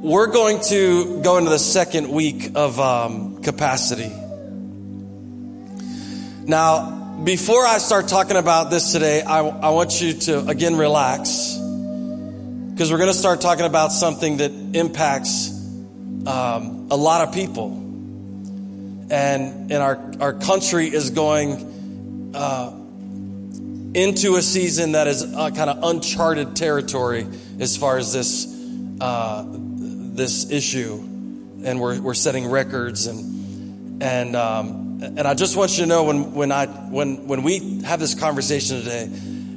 we're going to go into the second week of um, capacity. Now, before I start talking about this today, I, I want you to again relax because we're going to start talking about something that impacts um, a lot of people. And, and our, our country is going uh, into a season that is uh, kind of uncharted territory as far as this, uh, this issue. And we're, we're setting records. And, and, um, and I just want you to know when, when, I, when, when we have this conversation today,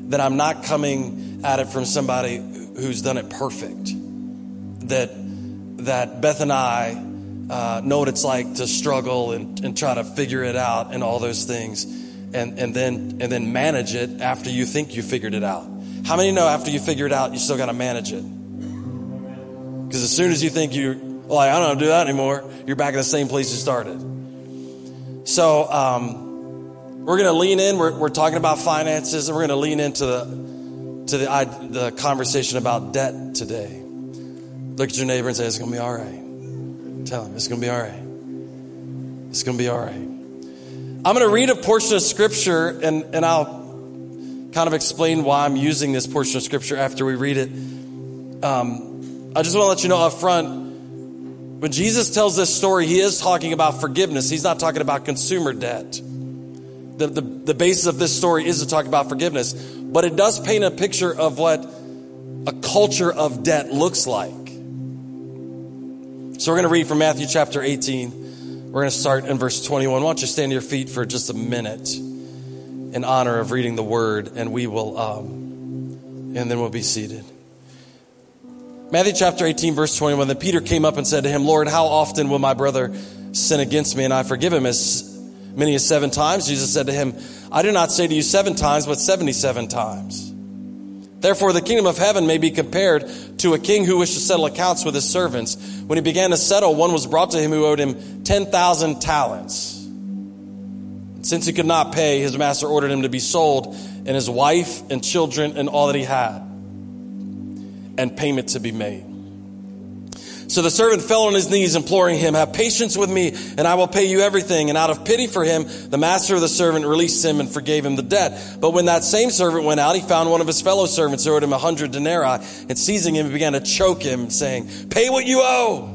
that I'm not coming at it from somebody who's done it perfect. That, that Beth and I uh, know what it's like to struggle and, and try to figure it out and all those things. And, and then and then manage it after you think you figured it out. How many know after you figure it out, you still got to manage it? Because as soon as you think you, well, I don't how to do that anymore, you're back in the same place you started. So um, we're going to lean in. We're, we're talking about finances, and we're going to lean into the to the, the conversation about debt today. Look at your neighbor and say, It's going to be all right. Tell him, It's going to be all right. It's going to be all right. I'm going to read a portion of scripture and, and I'll kind of explain why I'm using this portion of scripture after we read it. Um, I just want to let you know up front when Jesus tells this story, he is talking about forgiveness. He's not talking about consumer debt. The, the, the basis of this story is to talk about forgiveness but it does paint a picture of what a culture of debt looks like. So we're going to read from Matthew chapter 18. We're going to start in verse 21. Why don't you stand to your feet for just a minute in honor of reading the word, and we will, um, and then we'll be seated. Matthew chapter 18, verse 21. Then Peter came up and said to him, Lord, how often will my brother sin against me and I forgive him? As many as seven times? Jesus said to him, I do not say to you seven times, but 77 times. Therefore, the kingdom of heaven may be compared to a king who wished to settle accounts with his servants. When he began to settle, one was brought to him who owed him 10,000 talents. Since he could not pay, his master ordered him to be sold, and his wife and children and all that he had, and payment to be made. So the servant fell on his knees, imploring him, Have patience with me, and I will pay you everything. And out of pity for him, the master of the servant released him and forgave him the debt. But when that same servant went out, he found one of his fellow servants who owed him a hundred denarii, and seizing him, he began to choke him, saying, Pay what you owe.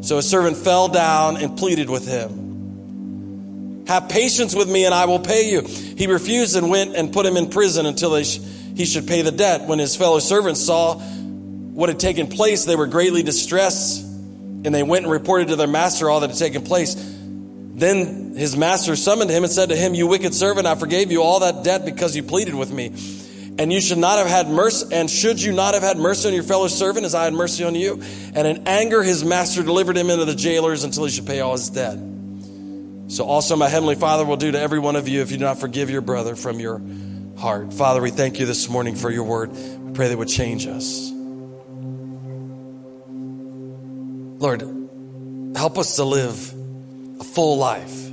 So his servant fell down and pleaded with him. Have patience with me, and I will pay you. He refused and went and put him in prison until he should pay the debt. When his fellow servants saw what had taken place, they were greatly distressed, and they went and reported to their master all that had taken place. Then his master summoned him and said to him, You wicked servant, I forgave you all that debt because you pleaded with me. And you should not have had mercy, and should you not have had mercy on your fellow servant as I had mercy on you? And in anger, his master delivered him into the jailers until he should pay all his debt. So also my heavenly Father will do to every one of you if you do not forgive your brother from your heart. Father, we thank you this morning for your word. We pray that it would change us. Lord, help us to live a full life.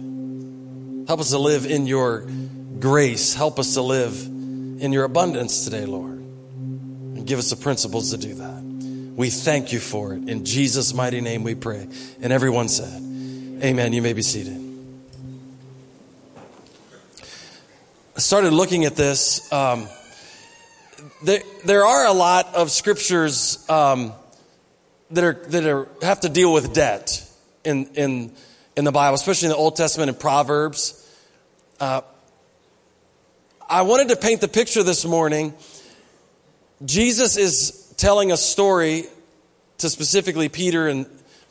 Help us to live in your grace. Help us to live in your abundance today, Lord. And give us the principles to do that. We thank you for it. In Jesus' mighty name we pray. And everyone said, Amen. You may be seated. Started looking at this. Um, there, there are a lot of scriptures um, that are that are have to deal with debt in in in the Bible, especially in the Old Testament and Proverbs. Uh, I wanted to paint the picture this morning. Jesus is telling a story to specifically Peter and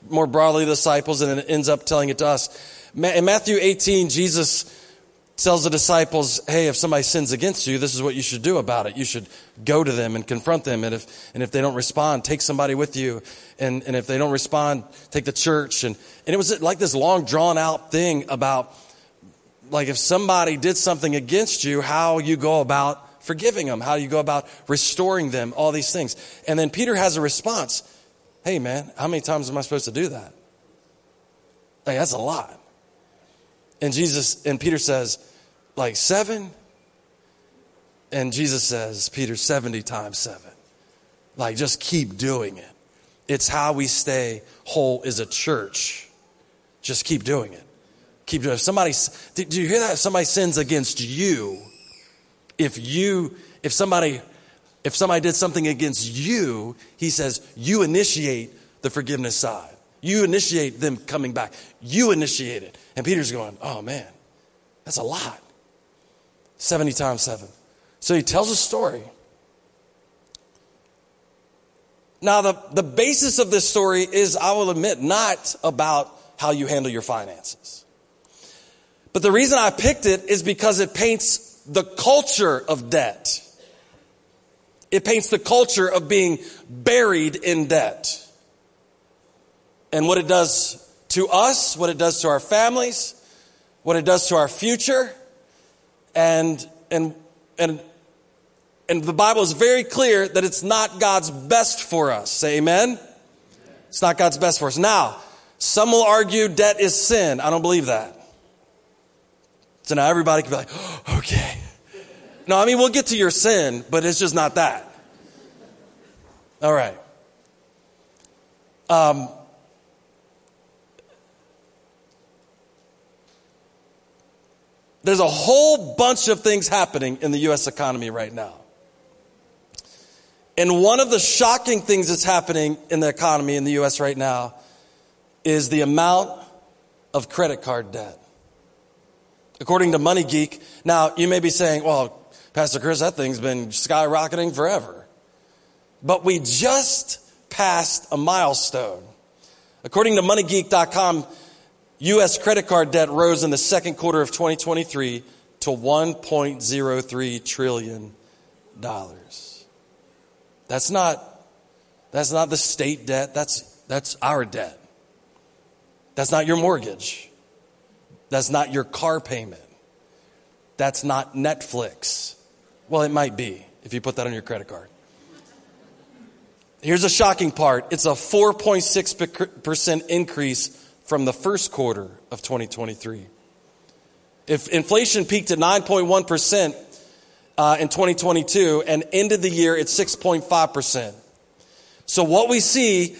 more broadly the disciples, and then it ends up telling it to us. In Matthew 18, Jesus tells the disciples, hey, if somebody sins against you, this is what you should do about it. You should go to them and confront them. And if, and if they don't respond, take somebody with you. And, and if they don't respond, take the church. And, and it was like this long drawn out thing about like if somebody did something against you, how you go about forgiving them, how you go about restoring them, all these things. And then Peter has a response. Hey man, how many times am I supposed to do that? Like, that's a lot. And Jesus, and Peter says, like seven? And Jesus says, Peter, 70 times seven. Like, just keep doing it. It's how we stay whole as a church. Just keep doing it. Keep doing it. Somebody, do you hear that? If somebody sins against you, if you, if somebody, if somebody did something against you, he says, you initiate the forgiveness side. You initiate them coming back. You initiate it. And Peter's going, oh man, that's a lot. 70 times 7. So he tells a story. Now, the, the basis of this story is, I will admit, not about how you handle your finances. But the reason I picked it is because it paints the culture of debt. It paints the culture of being buried in debt. And what it does to us, what it does to our families, what it does to our future. And, and, and, and the Bible is very clear that it's not God's best for us. Say amen. It's not God's best for us. Now, some will argue debt is sin. I don't believe that. So now everybody can be like, oh, okay. No, I mean, we'll get to your sin, but it's just not that. All right. Um, there's a whole bunch of things happening in the U.S. economy right now. And one of the shocking things that's happening in the economy in the U.S. right now is the amount of credit card debt. According to Money Geek, now you may be saying, well, Pastor Chris, that thing's been skyrocketing forever. But we just passed a milestone. According to moneygeek.com, U.S. credit card debt rose in the second quarter of 2023 to $1.03 trillion. That's not, that's not the state debt, that's, that's our debt. That's not your mortgage. That's not your car payment. That's not Netflix. Well, it might be if you put that on your credit card. Here's a shocking part. It's a 4.6% increase from the first quarter of 2023. If inflation peaked at 9.1% uh, in 2022 and ended the year at 6.5%. So what we see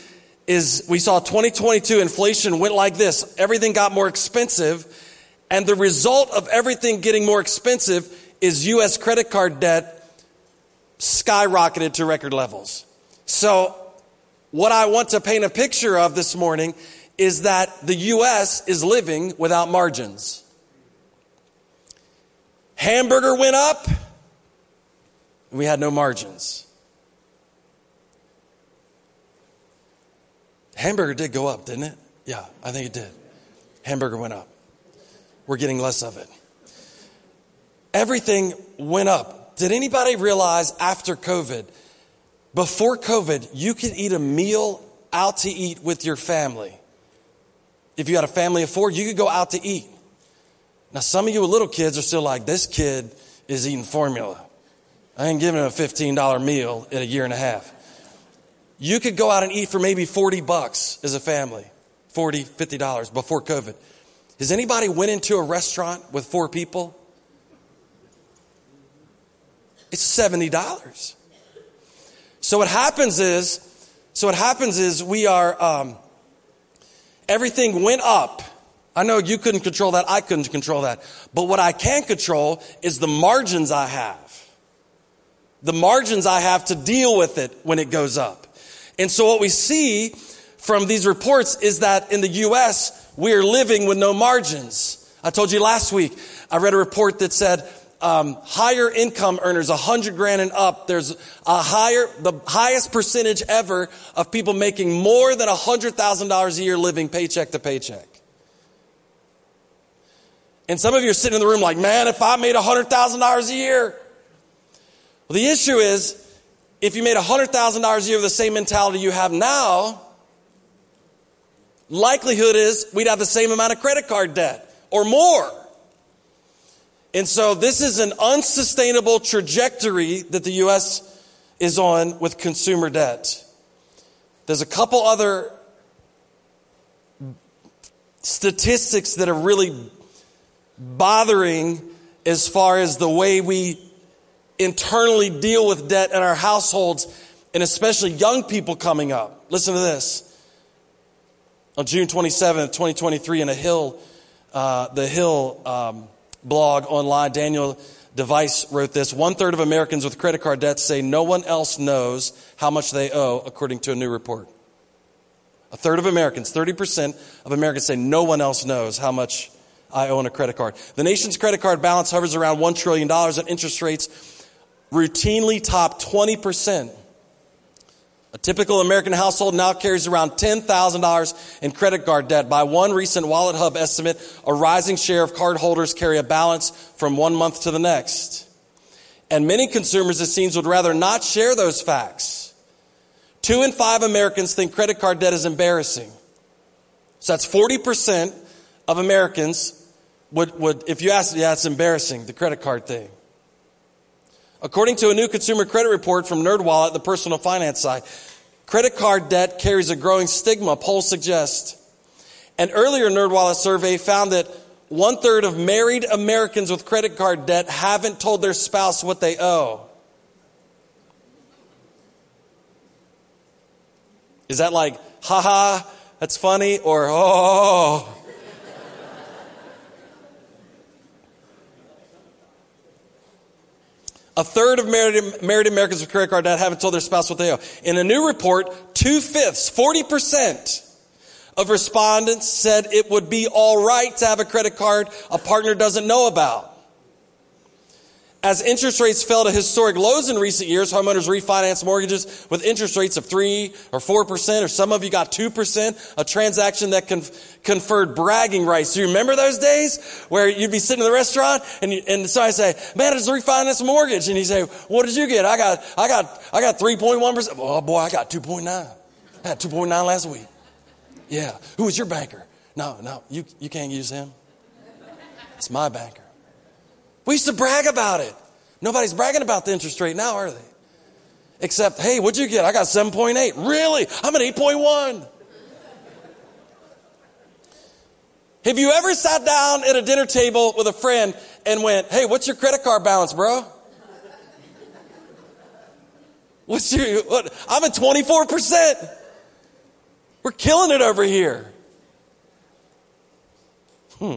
is we saw 2022 inflation went like this. Everything got more expensive. And the result of everything getting more expensive is U.S. credit card debt skyrocketed to record levels. So what I want to paint a picture of this morning is that the U.S. is living without margins. Hamburger went up, and we had no margins. Hamburger did go up, didn't it? Yeah, I think it did. Hamburger went up. We're getting less of it. Everything went up. Did anybody realize after COVID, before COVID, you could eat a meal out to eat with your family if you had a family of four, you could go out to eat. Now, some of you with little kids are still like, this kid is eating formula. I ain't giving him a $15 meal in a year and a half. You could go out and eat for maybe 40 bucks as a family, 40, $50 before COVID. Has anybody went into a restaurant with four people? It's $70. So what happens is, so what happens is we are, um, Everything went up. I know you couldn't control that. I couldn't control that. But what I can control is the margins I have. The margins I have to deal with it when it goes up. And so what we see from these reports is that in the U.S., we are living with no margins. I told you last week, I read a report that said um, higher income earners, a hundred grand and up, there's a higher, the highest percentage ever of people making more than a hundred thousand dollars a year living paycheck to paycheck. And some of you are sitting in the room like, man, if I made a hundred thousand dollars a year. Well, the issue is, if you made a hundred thousand dollars a year with the same mentality you have now, likelihood is we'd have the same amount of credit card debt or more. And so this is an unsustainable trajectory that the U.S. is on with consumer debt. There's a couple other statistics that are really bothering as far as the way we internally deal with debt in our households. and especially young people coming up. Listen to this. On June 27th, 2023, in a Hill, uh, the Hill um, blog online, Daniel de Visé wrote this One third of Americans with credit card debts say no one else knows how much they owe, according to a new report. A third of Americans, 30% of Americans say no one else knows how much I owe on a credit card. The nation's credit card balance hovers around $1 trillion and interest rates routinely top 20%. A typical American household now carries around $10,000 in credit card debt. By one recent WalletHub estimate, a rising share of cardholders carry a balance from one month to the next. And many consumers, it seems, would rather not share those facts. Two in five Americans think credit card debt is embarrassing. So that's 40% of Americans would, would if you ask, yeah, it's embarrassing, the credit card thing. According to a new consumer credit report from NerdWallet, the personal finance side, credit card debt carries a growing stigma, polls suggest. An earlier NerdWallet survey found that one third of married Americans with credit card debt haven't told their spouse what they owe. Is that like, haha, that's funny, or oh, oh, oh, oh. A third of married, married Americans with credit card debt haven't told their spouse what they owe. In a new report, two fifths, 40% of respondents said it would be all right to have a credit card a partner doesn't know about. As interest rates fell to historic lows in recent years, homeowners refinanced mortgages with interest rates of 3 or 4%, or some of you got 2%, a transaction that conf- conferred bragging rights. Do you remember those days where you'd be sitting in the restaurant and, you, and so I say, man, I just refinanced a mortgage. And you say, what did you get? I got, I got, I got 3.1%. Oh boy, I got 2.9. I had 2.9 last week. Yeah. Who was your banker? No, no, you, you can't use him. It's my banker. We used to brag about it. Nobody's bragging about the interest rate now, are they? Except, hey, what'd you get? I got 7.8. Really? I'm at 8.1. Have you ever sat down at a dinner table with a friend and went, hey, what's your credit card balance, bro? What's your, what? I'm at 24%. We're killing it over here. Hmm.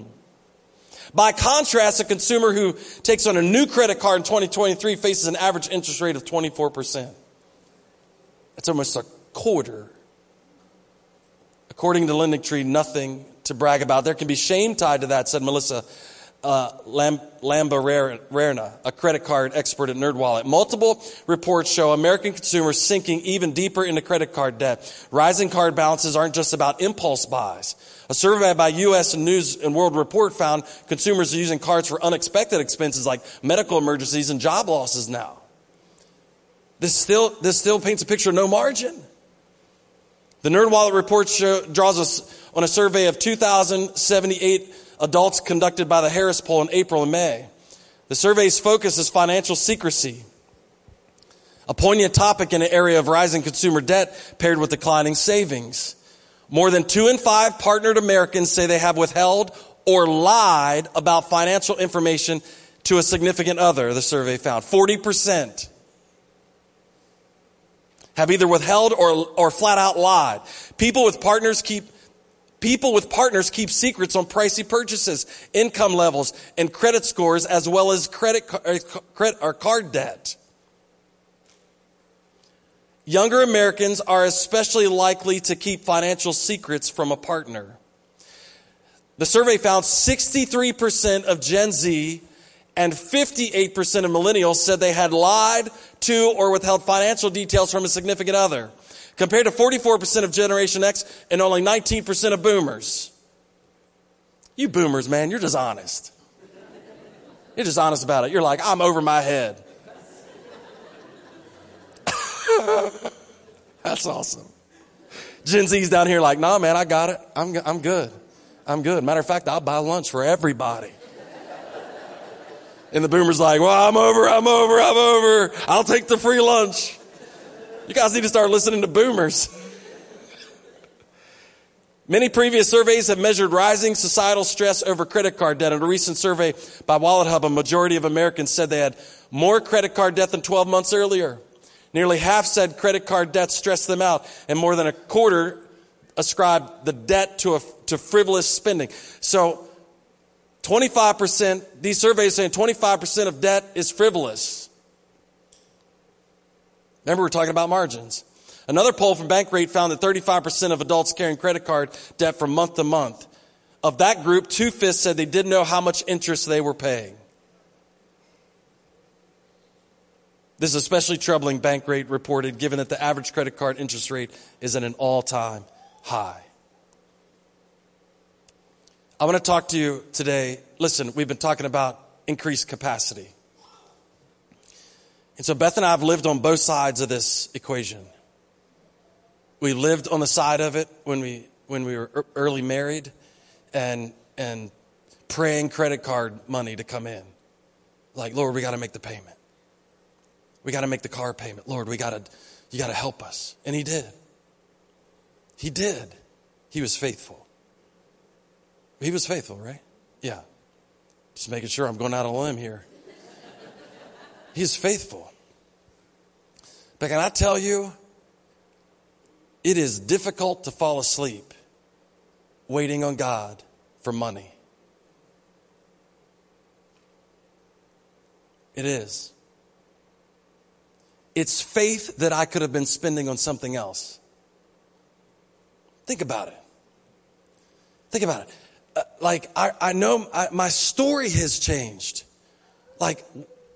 By contrast, a consumer who takes on a new credit card in 2023 faces an average interest rate of 24%. That's almost a quarter. According to LendingTree, nothing to brag about. There can be shame tied to that, said Melissa uh, Lam- a credit card expert at NerdWallet. Multiple reports show American consumers sinking even deeper into credit card debt. Rising card balances aren't just about impulse buys. A survey by U.S. News and World Report found consumers are using cards for unexpected expenses like medical emergencies and job losses now. This still, this still paints a picture of no margin. The NerdWallet report show, draws us on a survey of 2,078 adults conducted by the Harris Poll in April and May. The survey's focus is financial secrecy, a poignant topic in an area of rising consumer debt paired with declining savings. More than two in five partnered Americans say they have withheld or lied about financial information to a significant other, the survey found. 40% have either withheld or, or flat out lied. People with partners keep People with partners keep secrets on pricey purchases, income levels, and credit scores, as well as credit, uh, credit or card debt. Younger Americans are especially likely to keep financial secrets from a partner. The survey found 63% of Gen Z and 58% of millennials said they had lied to or withheld financial details from a significant other, compared to 44% of Generation X and only 19% of boomers. You boomers, man, you're just honest. You're just honest about it. You're like, I'm over my head. That's awesome. Gen Z's down here like, nah, man, I got it. I'm, I'm good. I'm good. Matter of fact, I'll buy lunch for everybody. And the boomer's like, well, I'm over, I'm over, I'm over. I'll take the free lunch. You guys need to start listening to boomers. Many previous surveys have measured rising societal stress over credit card debt. In a recent survey by WalletHub, a majority of Americans said they had more credit card debt than 12 months earlier. Nearly half said credit card debt stressed them out, and more than a quarter ascribed the debt to, a, to frivolous spending. So 25%, these surveys saying 25% of debt is frivolous. Remember, we're talking about margins. Another poll from Bankrate found that 35% of adults carrying credit card debt from month to month. Of that group, two fifths said they didn't know how much interest they were paying. This is especially troubling, Bankrate reported, given that the average credit card interest rate is at an all time high. I want to talk to you today. Listen, we've been talking about increased capacity. And so Beth and I have lived on both sides of this equation. We lived on the side of it when we, when we were early married and, and praying credit card money to come in. Like, Lord, we got to make the payment. We got to make the car payment. Lord, we got to, you got to help us. And he did. He did. He was faithful. He was faithful, right? Yeah. Just making sure I'm going out on a limb here. He's faithful. But can I tell you, it is difficult to fall asleep waiting on God for money. It is. It's faith that I could have been spending on something else. Think about it. Think about it. Uh, like, I, I know my story has changed. Like,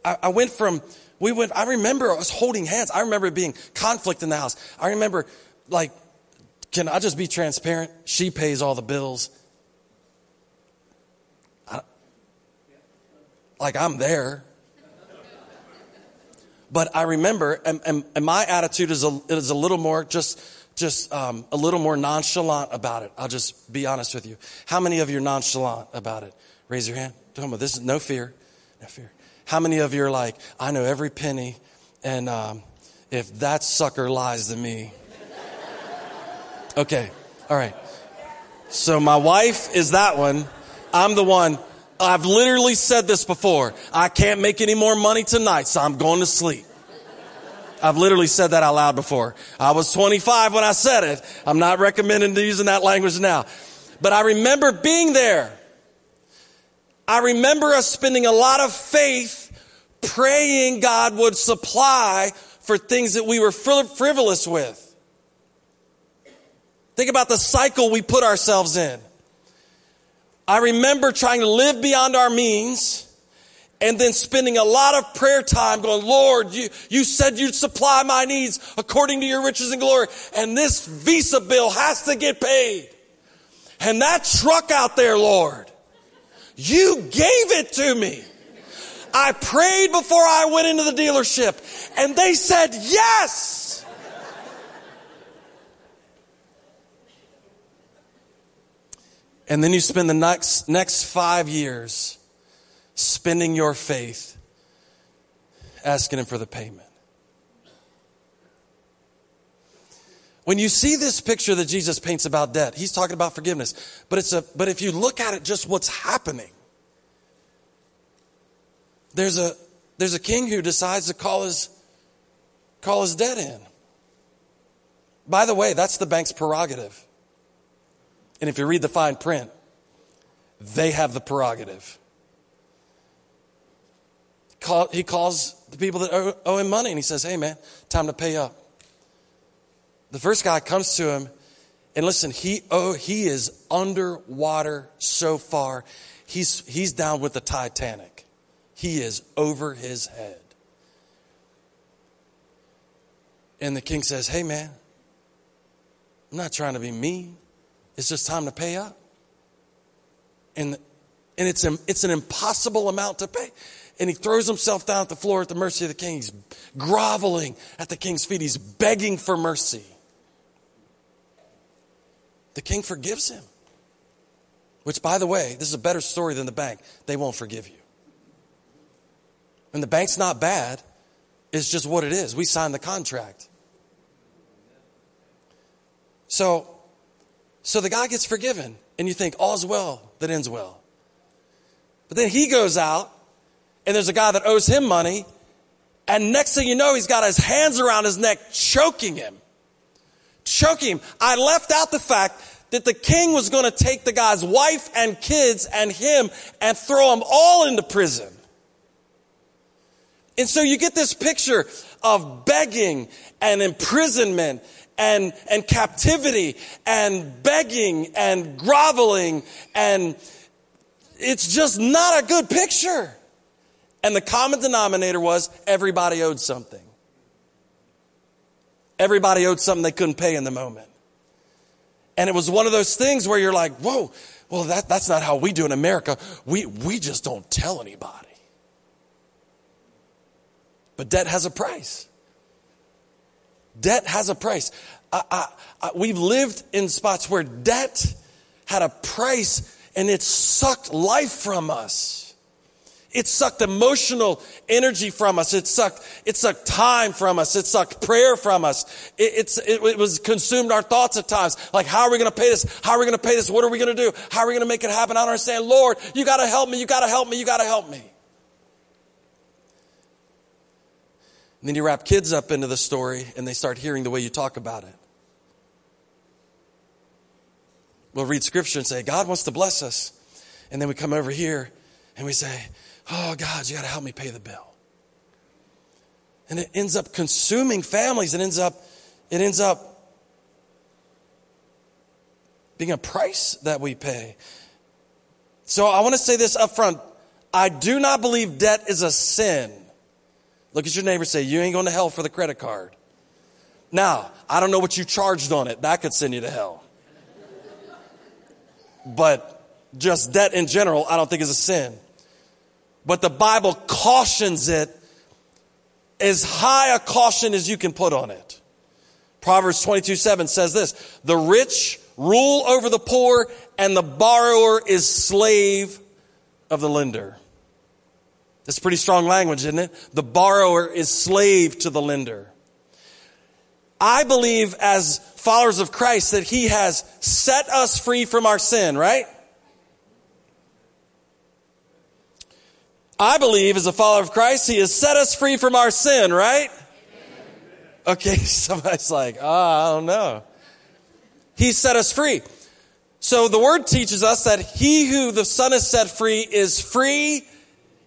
I, I went from, we went, I remember I was holding hands. I remember being conflict in the house. I remember, like, can I just be transparent? She pays all the bills. I, like, I'm there. But I remember, and, and, and my attitude is a, is a little more just, just um, a little more nonchalant about it. I'll just be honest with you. How many of you are nonchalant about it? Raise your hand. Tell this is no fear, no fear. How many of you are like, I know every penny, and um, if that sucker lies to me, okay, all right. So my wife is that one. I'm the one. I've literally said this before. I can't make any more money tonight, so I'm going to sleep. I've literally said that out loud before. I was 25 when I said it. I'm not recommending using that language now. But I remember being there. I remember us spending a lot of faith praying God would supply for things that we were frivolous with. Think about the cycle we put ourselves in. I remember trying to live beyond our means and then spending a lot of prayer time going, Lord, you, you said you'd supply my needs according to your riches and glory. And this visa bill has to get paid. And that truck out there, Lord, you gave it to me. I prayed before I went into the dealership and they said yes. And then you spend the next, next five years spending your faith asking Him for the payment. When you see this picture that Jesus paints about debt, he's talking about forgiveness. But it's a but if you look at it just what's happening. There's a there's a king who decides to call his call his debt in. By the way, that's the bank's prerogative. And if you read the fine print, they have the prerogative call, he calls the people that owe, owe him money and he says, Hey, man, time to pay up. The first guy comes to him and listen, he, oh, he is underwater so far. He's, he's down with the Titanic. He is over his head. And the king says, Hey, man, I'm not trying to be mean. It's just time to pay up. And, and it's, a, it's an impossible amount to pay and he throws himself down at the floor at the mercy of the king. He's groveling at the king's feet. He's begging for mercy. The king forgives him. Which, by the way, this is a better story than the bank. They won't forgive you. And the bank's not bad, it's just what it is. We signed the contract. So, so the guy gets forgiven, and you think, all's well that ends well. But then he goes out and there's a guy that owes him money, And next thing you know, he's got his hands around his neck, choking him. Choking him. I left out the fact that the king was going to take the guy's wife and kids and him and throw them all into prison. And so you get this picture of begging and imprisonment and, and captivity and begging and groveling and it's just not a good picture. And the common denominator was everybody owed something. Everybody owed something they couldn't pay in the moment. And it was one of those things where you're like, whoa, well, that, that's not how we do in America. We, we just don't tell anybody. But debt has a price. Debt has a price. I, I, I, we've lived in spots where debt had a price and it sucked life from us. It sucked emotional energy from us. It sucked, it sucked time from us. It sucked prayer from us. It, it's, it, it was consumed our thoughts at times. Like, how are we going to pay this? How are we going to pay this? What are we going to do? How are we going to make it happen? I don't understand. Lord, you got to help me. You got to help me. You got to help me. And then you wrap kids up into the story and they start hearing the way you talk about it. We'll read scripture and say, God wants to bless us. And then we come over here and we say, Oh, God, you got to help me pay the bill. And it ends up consuming families. It ends up, it ends up being a price that we pay. So I want to say this up front. I do not believe debt is a sin. Look at your neighbor say, You ain't going to hell for the credit card. Now, I don't know what you charged on it. That could send you to hell. But just debt in general, I don't think is a sin but the Bible cautions it as high a caution as you can put on it. Proverbs 22 7 says this The rich rule over the poor, and the borrower is slave of the lender. That's pretty strong language, isn't it? The borrower is slave to the lender. I believe, as followers of Christ, that He has set us free from our sin, right? I believe as a follower of Christ, He has set us free from our sin, right? Okay, somebody's like, oh, I don't know. He set us free. So the word teaches us that he who the Son has set free is free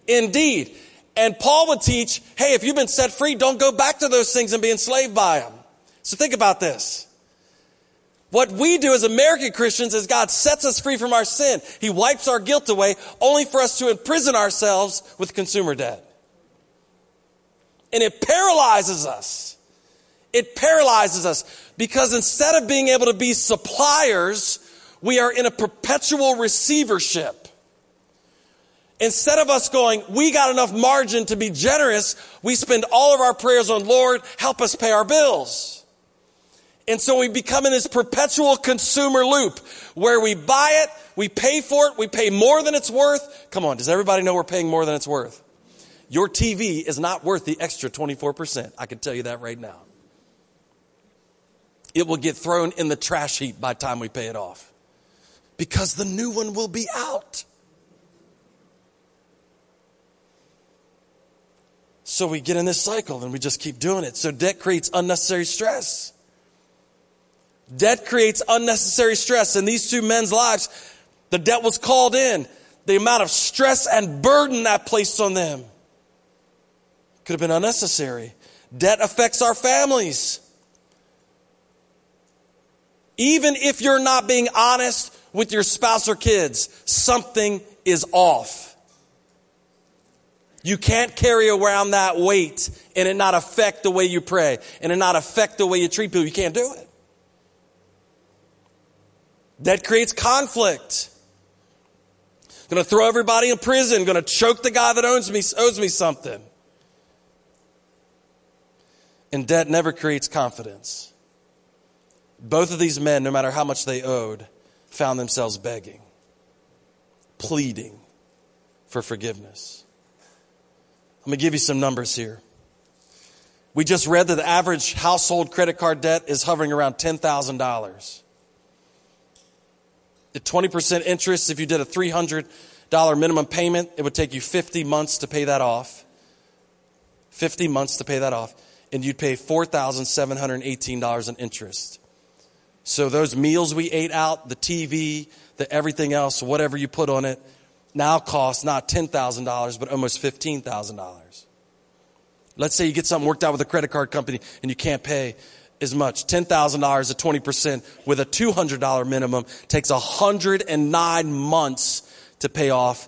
indeed. And Paul would teach, hey, if you've been set free, don't go back to those things and be enslaved by them. So think about this. What we do as American Christians is God sets us free from our sin. He wipes our guilt away only for us to imprison ourselves with consumer debt. And it paralyzes us. It paralyzes us because instead of being able to be suppliers, we are in a perpetual receivership. Instead of us going, we got enough margin to be generous, we spend all of our prayers on, Lord, help us pay our bills. And so we become in this perpetual consumer loop where we buy it, we pay for it, we pay more than it's worth. Come on, does everybody know we're paying more than it's worth? Your TV is not worth the extra 24%. I can tell you that right now. It will get thrown in the trash heap by the time we pay it off because the new one will be out. So we get in this cycle and we just keep doing it. So debt creates unnecessary stress. Debt creates unnecessary stress. In these two men's lives, the debt was called in. The amount of stress and burden that placed on them could have been unnecessary. Debt affects our families. Even if you're not being honest with your spouse or kids, something is off. You can't carry around that weight and it not affect the way you pray and it not affect the way you treat people. You can't do it. That creates conflict. Gonna throw everybody in prison, gonna choke the guy that owes me, owes me something. And debt never creates confidence. Both of these men, no matter how much they owed, found themselves begging, pleading for forgiveness. I'm going to give you some numbers here. We just read that the average household credit card debt is hovering around $10,000. At 20% interest, if you did a $300 minimum payment, it would take you 50 months to pay that off. 50 months to pay that off, and you'd pay $4,718 in interest. So those meals we ate out, the TV, the everything else, whatever you put on it, now costs not $10,000, but almost $15,000. Let's say you get something worked out with a credit card company and you can't pay as much. $10,000 at 20% with a $200 minimum takes 109 months to pay off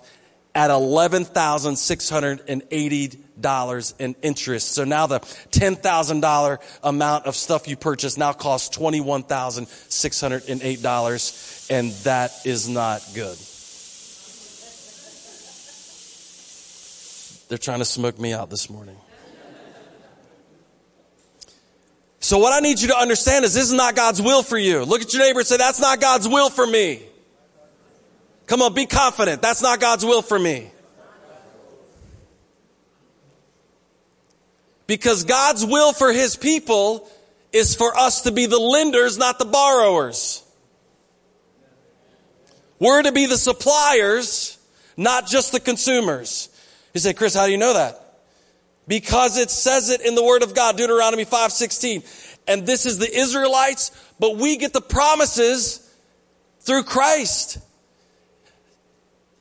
at $11,680 in interest. So now the $10,000 amount of stuff you purchase now costs $21,608 and that is not good. They're trying to smoke me out this morning. So what I need you to understand is this is not God's will for you. Look at your neighbor and say, that's not God's will for me. Come on, be confident. That's not God's will for me. Because God's will for his people is for us to be the lenders, not the borrowers. We're to be the suppliers, not just the consumers. You say, Chris, how do you know that? because it says it in the word of God, Deuteronomy 5:16. And this is the Israelites, but we get the promises through Christ.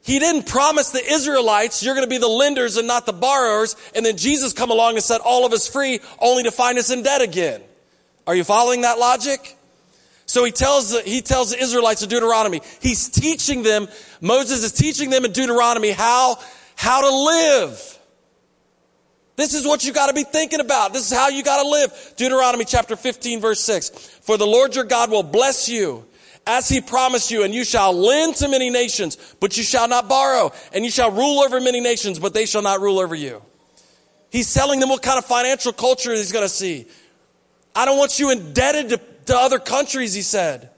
He didn't promise the Israelites, you're going to be the lenders and not the borrowers, and then Jesus come along and set all of us free only to find us in debt again. Are you following that logic? So he tells the, he tells the Israelites in Deuteronomy, he's teaching them, Moses is teaching them in Deuteronomy how, how to live. This is what you got to be thinking about. This is how you got to live. Deuteronomy chapter 15 verse 6. For the Lord your God will bless you as he promised you, and you shall lend to many nations, but you shall not borrow, and you shall rule over many nations, but they shall not rule over you. He's telling them what kind of financial culture he's going to see. I don't want you indebted to, to other countries, he said.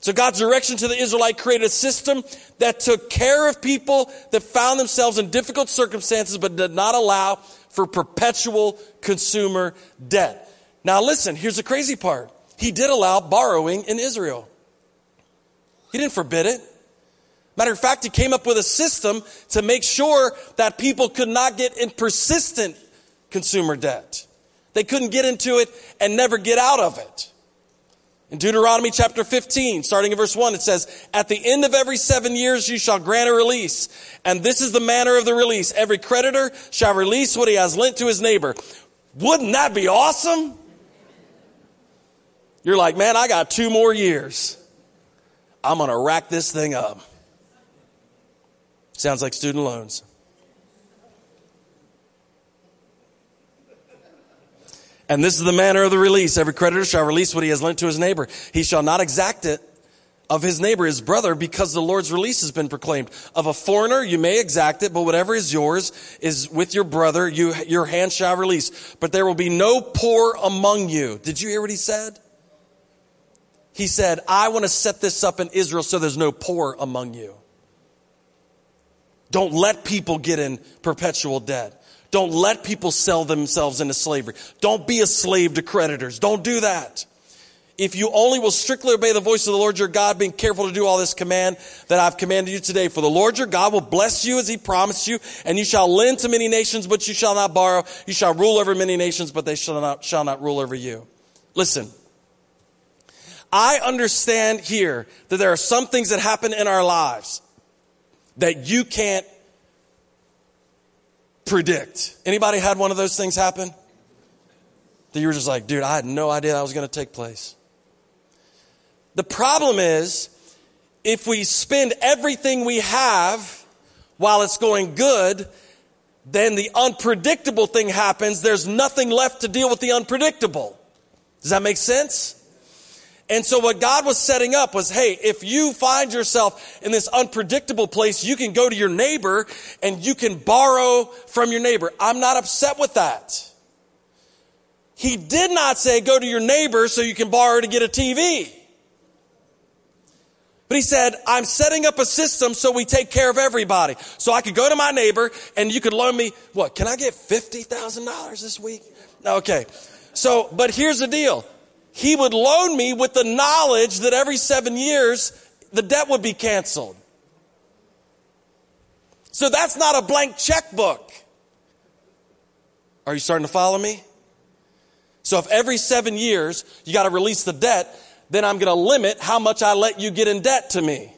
So God's direction to the Israelite created a system that took care of people that found themselves in difficult circumstances but did not allow for perpetual consumer debt. Now listen, here's the crazy part. He did allow borrowing in Israel. He didn't forbid it. Matter of fact, he came up with a system to make sure that people could not get in persistent consumer debt. They couldn't get into it and never get out of it. In Deuteronomy chapter 15, starting in verse 1, it says, At the end of every seven years you shall grant a release. And this is the manner of the release. Every creditor shall release what he has lent to his neighbor. Wouldn't that be awesome? You're like, man, I got two more years. I'm going to rack this thing up. Sounds like student loans. And this is the manner of the release. Every creditor shall release what he has lent to his neighbor. He shall not exact it of his neighbor, his brother, because the Lord's release has been proclaimed. Of a foreigner, you may exact it, but whatever is yours is with your brother, you, your hand shall release. But there will be no poor among you. Did you hear what he said? He said, I want to set this up in Israel so there's no poor among you. Don't let people get in perpetual debt. Don't let people sell themselves into slavery. Don't be a slave to creditors. Don't do that. If you only will strictly obey the voice of the Lord your God, being careful to do all this command that I've commanded you today. For the Lord your God will bless you as he promised you, and you shall lend to many nations, but you shall not borrow. You shall rule over many nations, but they shall not, shall not rule over you. Listen. I understand here that there are some things that happen in our lives that you can't predict. Anybody had one of those things happen? That you were just like, dude, I had no idea that was going to take place. The problem is, if we spend everything we have while it's going good, then the unpredictable thing happens. There's nothing left to deal with the unpredictable. Does that make sense? And so what God was setting up was, hey, if you find yourself in this unpredictable place, you can go to your neighbor and you can borrow from your neighbor. I'm not upset with that. He did not say go to your neighbor so you can borrow to get a TV. But he said, I'm setting up a system so we take care of everybody. So I could go to my neighbor and you could loan me, what, can I get $50,000 this week? Okay. So, but here's the deal he would loan me with the knowledge that every seven years the debt would be canceled. So that's not a blank checkbook. Are you starting to follow me? So if every seven years you got to release the debt, then I'm going to limit how much I let you get in debt to me.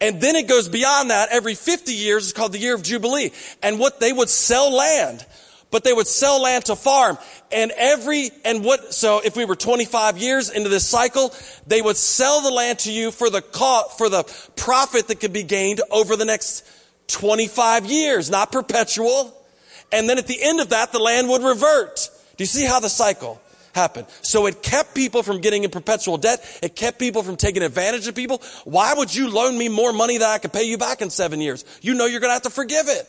And then it goes beyond that. Every 50 years is called the year of Jubilee. And what they would sell land, but they would sell land to farm. And every, and what, so if we were 25 years into this cycle, they would sell the land to you for the cost, for the profit that could be gained over the next 25 years, not perpetual. And then at the end of that, the land would revert. Do you see how the cycle? happened So it kept people from getting in perpetual debt. It kept people from taking advantage of people. Why would you loan me more money that I could pay you back in seven years? You know you're going to have to forgive it.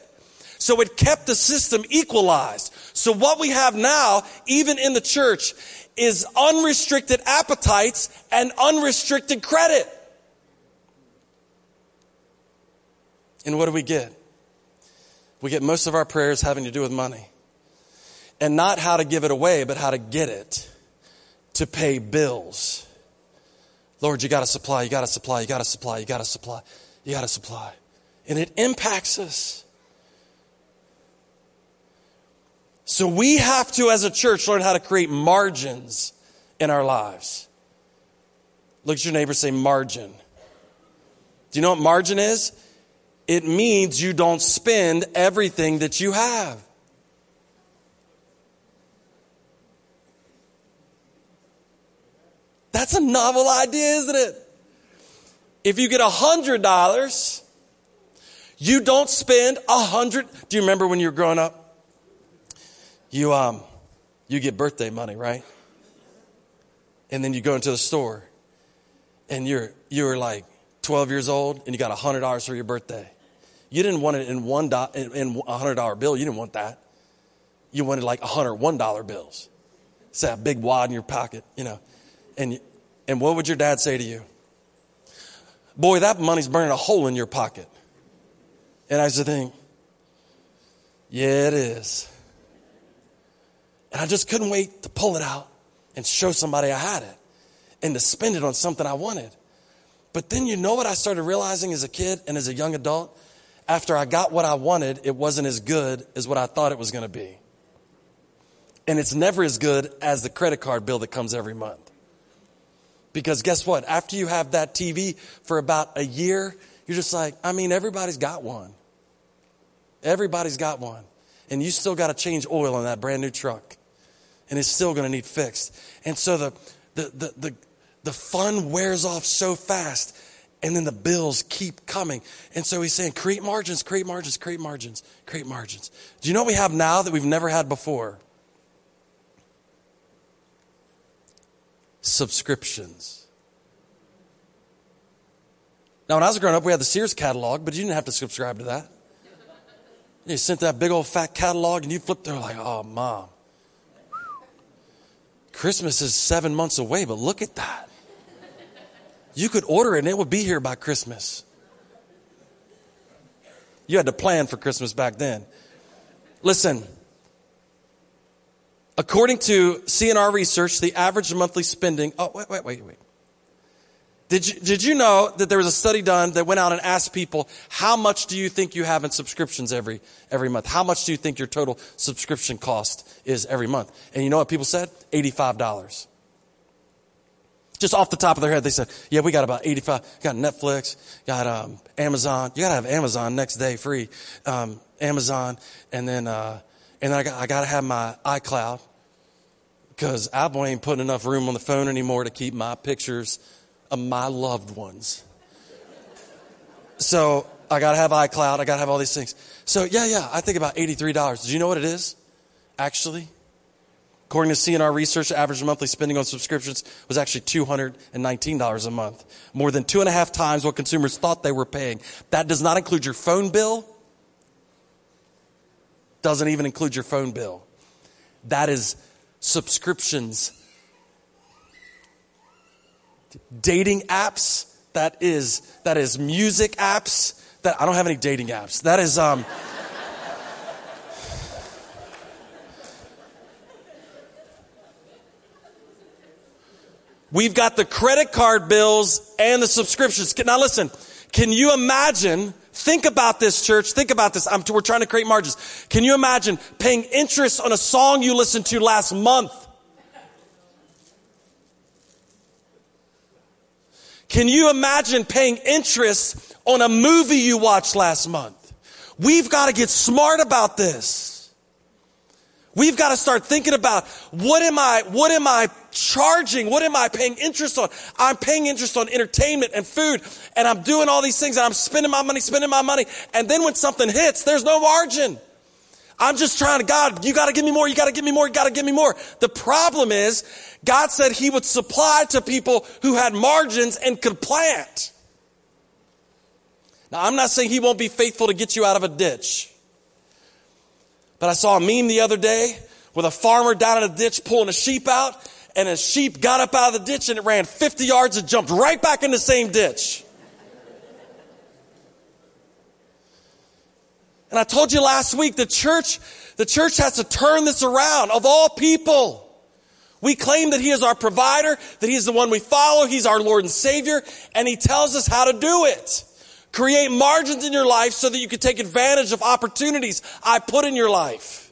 So it kept the system equalized. So what we have now, even in the church, is unrestricted appetites and unrestricted credit. And what do we get? We get most of our prayers having to do with money and not how to give it away, but how to get it to pay bills. Lord, you got to supply, you got to supply, you got to supply, you got to supply, you got to supply. And it impacts us. So we have to, as a church, learn how to create margins in our lives. Look at your neighbor, say margin. Do you know what margin is? It means you don't spend everything that you have. That's a novel idea, isn't it? If you get a hundred dollars, you don't spend a hundred. Do you remember when you were growing up? You um, you get birthday money, right? And then you go into the store, and you're you were like 12 years old, and you got a hundred dollars for your birthday. You didn't want it in one do- in a hundred dollar bill. You didn't want that. You wanted like a hundred one dollar bills. It's that big wad in your pocket, you know. And, and what would your dad say to you? Boy, that money's burning a hole in your pocket. And I used to think, yeah, it is. And I just couldn't wait to pull it out and show somebody I had it and to spend it on something I wanted. But then you know what I started realizing as a kid and as a young adult? After I got what I wanted, it wasn't as good as what I thought it was going to be. And it's never as good as the credit card bill that comes every month. Because guess what? After you have that TV for about a year, you're just like, I mean, everybody's got one. Everybody's got one. And you still got to change oil on that brand new truck. And it's still going to need fixed. And so the, the, the, the, the fun wears off so fast. And then the bills keep coming. And so he's saying, create margins, create margins, create margins, create margins. Do you know what we have now that we've never had before? subscriptions. Now, when I was growing up, we had the Sears catalog, but you didn't have to subscribe to that. You sent that big old fat catalog and you flipped through like, oh, mom. Christmas is seven months away, but look at that. You could order it and it would be here by Christmas. You had to plan for Christmas back then. Listen, According to C+R research, the average monthly spending, oh, wait, wait, wait, wait. Did you, did you know that there was a study done that went out and asked people, how much do you think you have in subscriptions every, every month? How much do you think your total subscription cost is every month? And you know what people said? $85. Just off the top of their head, they said, yeah, we got about 85, got Netflix, got, um, Amazon. You gotta have Amazon next day free. Um, Amazon. And then, uh, and then I got, I got to have my iCloud because Apple ain't putting enough room on the phone anymore to keep my pictures of my loved ones. So I got to have iCloud. I got to have all these things. So yeah, yeah, I think about $83. Do you know what it is? Actually, according to C+R research, average monthly spending on subscriptions was actually $219 a month. More than two and a half times what consumers thought they were paying. That does not include your phone bill doesn't even include your phone bill. That is subscriptions. Dating apps, that is, that is music apps. That I don't have any dating apps. That is um We've got the credit card bills and the subscriptions. Now listen, can you imagine Think about this, church. Think about this. I'm, we're trying to create margins. Can you imagine paying interest on a song you listened to last month? Can you imagine paying interest on a movie you watched last month? We've got to get smart about this. We've got to start thinking about what am I, what am I charging? What am I paying interest on? I'm paying interest on entertainment and food and I'm doing all these things and I'm spending my money, spending my money. And then when something hits, there's no margin. I'm just trying to, God, you got to give me more. You got to give me more. You got to give me more. The problem is God said he would supply to people who had margins and could plant. Now, I'm not saying he won't be faithful to get you out of a ditch. But I saw a meme the other day with a farmer down in a ditch pulling a sheep out, and a sheep got up out of the ditch and it ran 50 yards and jumped right back in the same ditch. And I told you last week the church, the church has to turn this around of all people. We claim that He is our provider, that He is the one we follow, He's our Lord and Savior, and He tells us how to do it. Create margins in your life so that you can take advantage of opportunities I put in your life.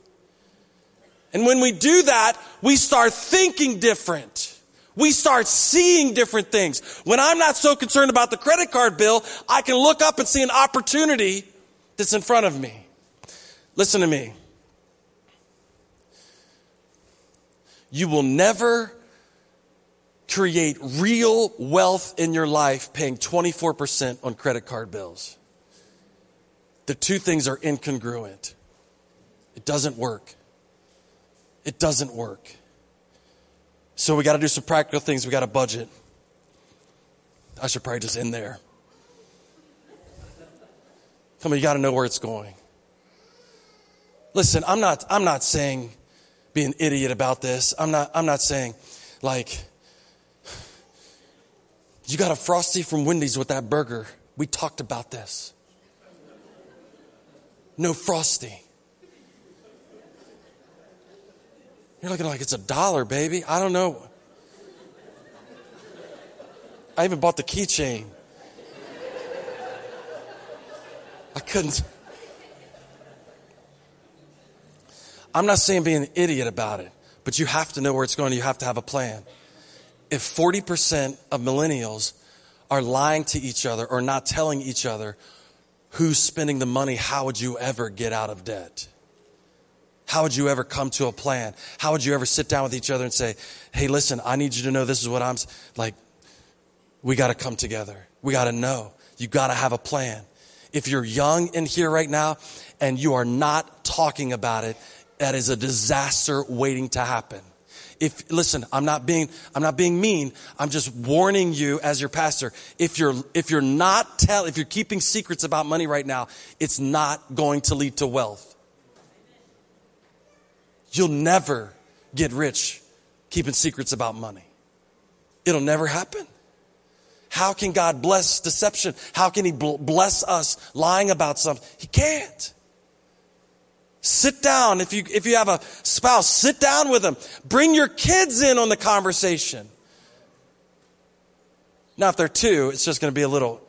And when we do that, we start thinking different. We start seeing different things. When I'm not so concerned about the credit card bill, I can look up and see an opportunity that's in front of me. Listen to me. You will never create real wealth in your life paying 24% on credit card bills. The two things are incongruent. It doesn't work. It doesn't work. So we got to do some practical things. We got to budget. I should probably just end there. Come on, you got to know where it's going. Listen, I'm not, I'm not saying be an idiot about this. I'm not, I'm not saying like, you got a frosty from Wendy's with that burger. We talked about this. No frosty. You're looking like it's a dollar, baby. I don't know. I even bought the keychain. I couldn't. I'm not saying be an idiot about it, but you have to know where it's going. You have to have a plan. If 40% of millennials are lying to each other or not telling each other who's spending the money, how would you ever get out of debt? How would you ever come to a plan? How would you ever sit down with each other and say, Hey, listen, I need you to know this is what I'm like. We got to come together. We got to know. You got to have a plan. If you're young in here right now and you are not talking about it, that is a disaster waiting to happen. If, listen, I'm not being, I'm not being mean. I'm just warning you as your pastor. If you're, if you're not tell, if you're keeping secrets about money right now, it's not going to lead to wealth. You'll never get rich keeping secrets about money. It'll never happen. How can God bless deception? How can He bless us lying about something? He can't. Sit down. If you, if you have a spouse, sit down with them. Bring your kids in on the conversation. Now, if they're two, it's just going to be a little.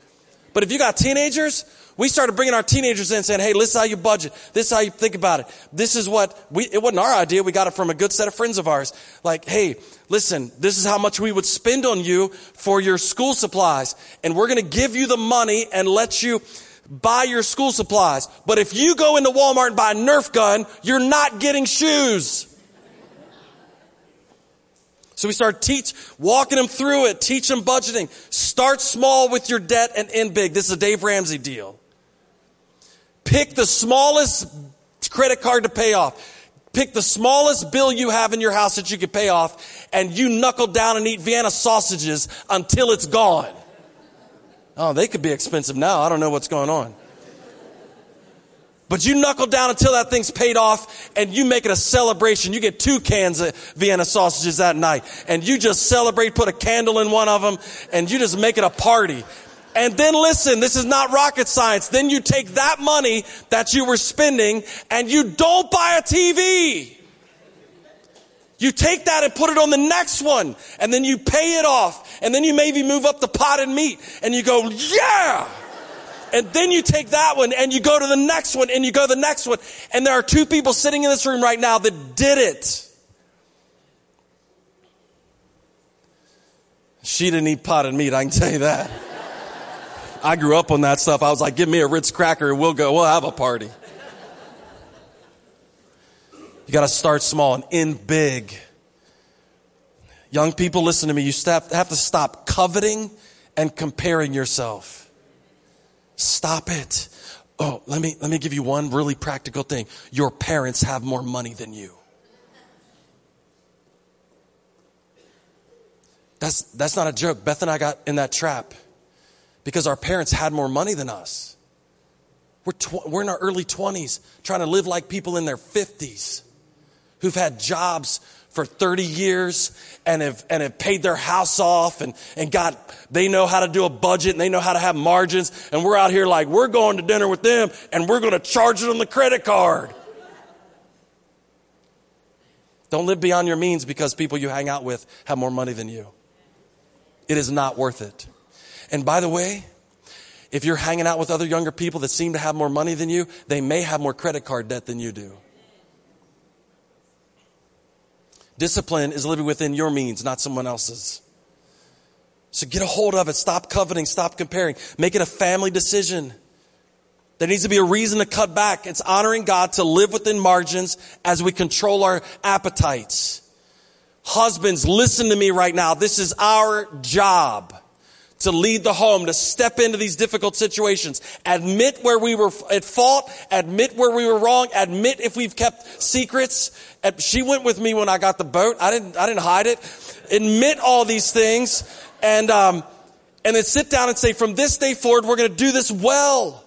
But if you got teenagers, we started bringing our teenagers in saying, hey, this is how you budget. This is how you think about it. This is what we, it wasn't our idea. We got it from a good set of friends of ours. Like, hey, listen, this is how much we would spend on you for your school supplies. And we're going to give you the money and let you buy your school supplies. But if you go into Walmart and buy a Nerf gun, you're not getting shoes. So we start teach, walking them through it, teach them budgeting. Start small with your debt and end big. This is a Dave Ramsey deal. Pick the smallest credit card to pay off. Pick the smallest bill you have in your house that you can pay off and you knuckle down and eat Vienna sausages until it's gone. Oh, they could be expensive now. I don't know what's going on. But you knuckle down until that thing's paid off and you make it a celebration. You get two cans of Vienna sausages that night and you just celebrate, put a candle in one of them and you just make it a party. And then listen, this is not rocket science. Then you take that money that you were spending and you don't buy a TV. You take that and put it on the next one and then you pay it off and then you maybe move up the pot and meat and you go, yeah, And then you take that one and you go to the next one and you go to the next one. And there are two people sitting in this room right now that did it. She didn't eat potted meat, I can tell you that. I grew up on that stuff. I was like, give me a Ritz cracker and we'll go, we'll have a party. You got to start small and end big. Young people, listen to me. You have to stop coveting and comparing yourself. Stop it. Oh, let me, let me give you one really practical thing. Your parents have more money than you. That's, that's not a joke. Beth and I got in that trap because our parents had more money than us. We're, tw- we're in our early 20s trying to live like people in their 50s who've had jobs for 30 years and have, and have paid their house off and, and got, they know how to do a budget and they know how to have margins. And we're out here like, we're going to dinner with them and we're going to charge it on the credit card. Don't live beyond your means because people you hang out with have more money than you. It is not worth it. And by the way, if you're hanging out with other younger people that seem to have more money than you, they may have more credit card debt than you do. Discipline is living within your means, not someone else's. So get a hold of it. Stop coveting. Stop comparing. Make it a family decision. There needs to be a reason to cut back. It's honoring God to live within margins as we control our appetites. Husbands, listen to me right now. This is our job to lead the home, to step into these difficult situations, admit where we were at fault, admit where we were wrong, admit if we've kept secrets. She went with me when I got the boat. I didn't, I didn't hide it. Admit all these things and, um, and then sit down and say, from this day forward, we're going to do this well.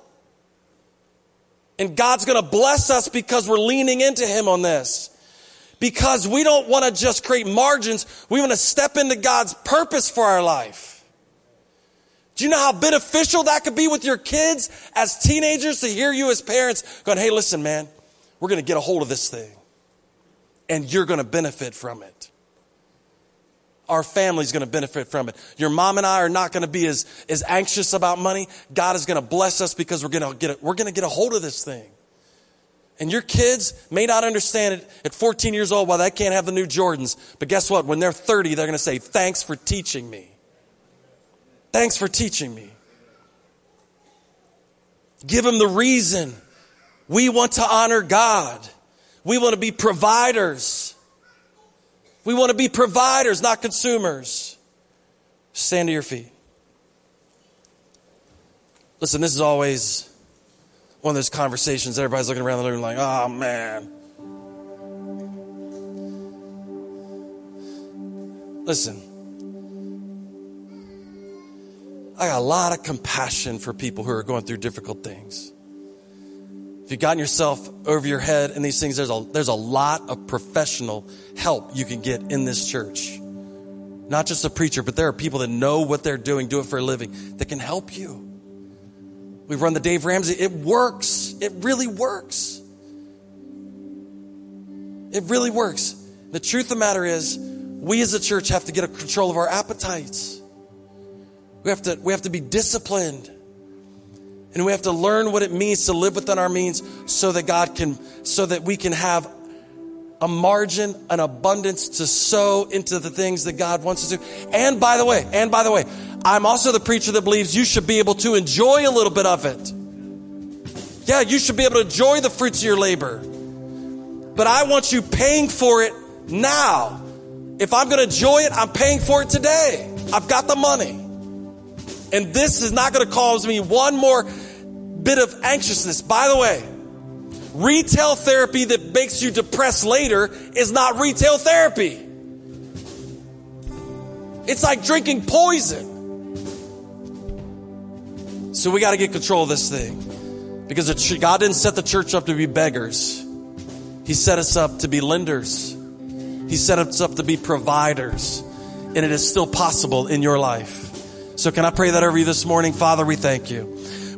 And God's going to bless us because we're leaning into Him on this. Because we don't want to just create margins. We want to step into God's purpose for our life. Do you know how beneficial that could be with your kids as teenagers to hear you as parents going, hey, listen, man, we're going to get a hold of this thing and you're going to benefit from it. Our family's going to benefit from it. Your mom and I are not going to be as, as anxious about money. God is going to bless us because we're going to get a, we're going to get a hold of this thing. And your kids may not understand it at 14 years old why they can't have the new Jordans. But guess what? When they're 30, they're going to say, thanks for teaching me. Thanks for teaching me. Give them the reason. We want to honor God. We want to be providers. We want to be providers, not consumers. Stand to your feet. Listen, this is always one of those conversations. Everybody's looking around the room like, oh man. Listen, I got a lot of compassion for people who are going through difficult things. If you've gotten yourself over your head in these things, there's a, there's a lot of professional help you can get in this church. Not just a preacher, but there are people that know what they're doing, do it for a living, that can help you. We've run the Dave Ramsey. It works. It really works. It really works. The truth of the matter is, we as a church have to get a control of our appetites. We have to, we have to be disciplined. And we have to learn what it means to live within our means so that God can, so that we can have a margin, an abundance to sow into the things that God wants us to. And by the way, and by the way, I'm also the preacher that believes you should be able to enjoy a little bit of it. Yeah, you should be able to enjoy the fruits of your labor. But I want you paying for it now. If I'm going to enjoy it, I'm paying for it today. I've got the money. And this is not going to cause me one more bit of anxiousness. By the way, retail therapy that makes you depressed later is not retail therapy. It's like drinking poison. So we got to get control of this thing. Because God didn't set the church up to be beggars. He set us up to be lenders. He set us up to be providers. And it is still possible in your life. So can I pray that over you this morning? Father, we thank you.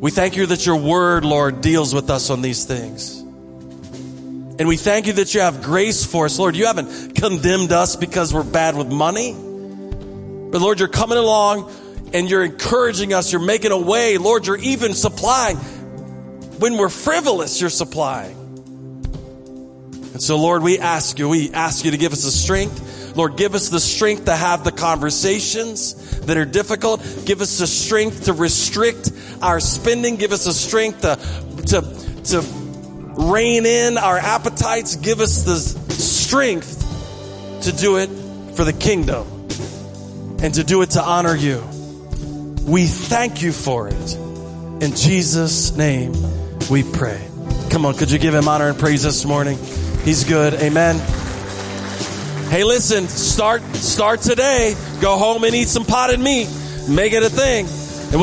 We thank you that your word, Lord, deals with us on these things. And we thank you that you have grace for us. Lord, you haven't condemned us because we're bad with money. But Lord, you're coming along and you're encouraging us. You're making a way. Lord, you're even supplying. When we're frivolous, you're supplying. And so, Lord, we ask you, we ask you to give us the strength. Lord, give us the strength to have the conversations that are difficult. Give us the strength to restrict our spending. Give us the strength to, to, to rein in our appetites. Give us the strength to do it for the kingdom and to do it to honor you. We thank you for it. In Jesus' name we pray. Come on, could you give him honor and praise this morning? He's good. Amen. Hey, listen, start, start today. Go home and eat some potted meat. Make it a thing.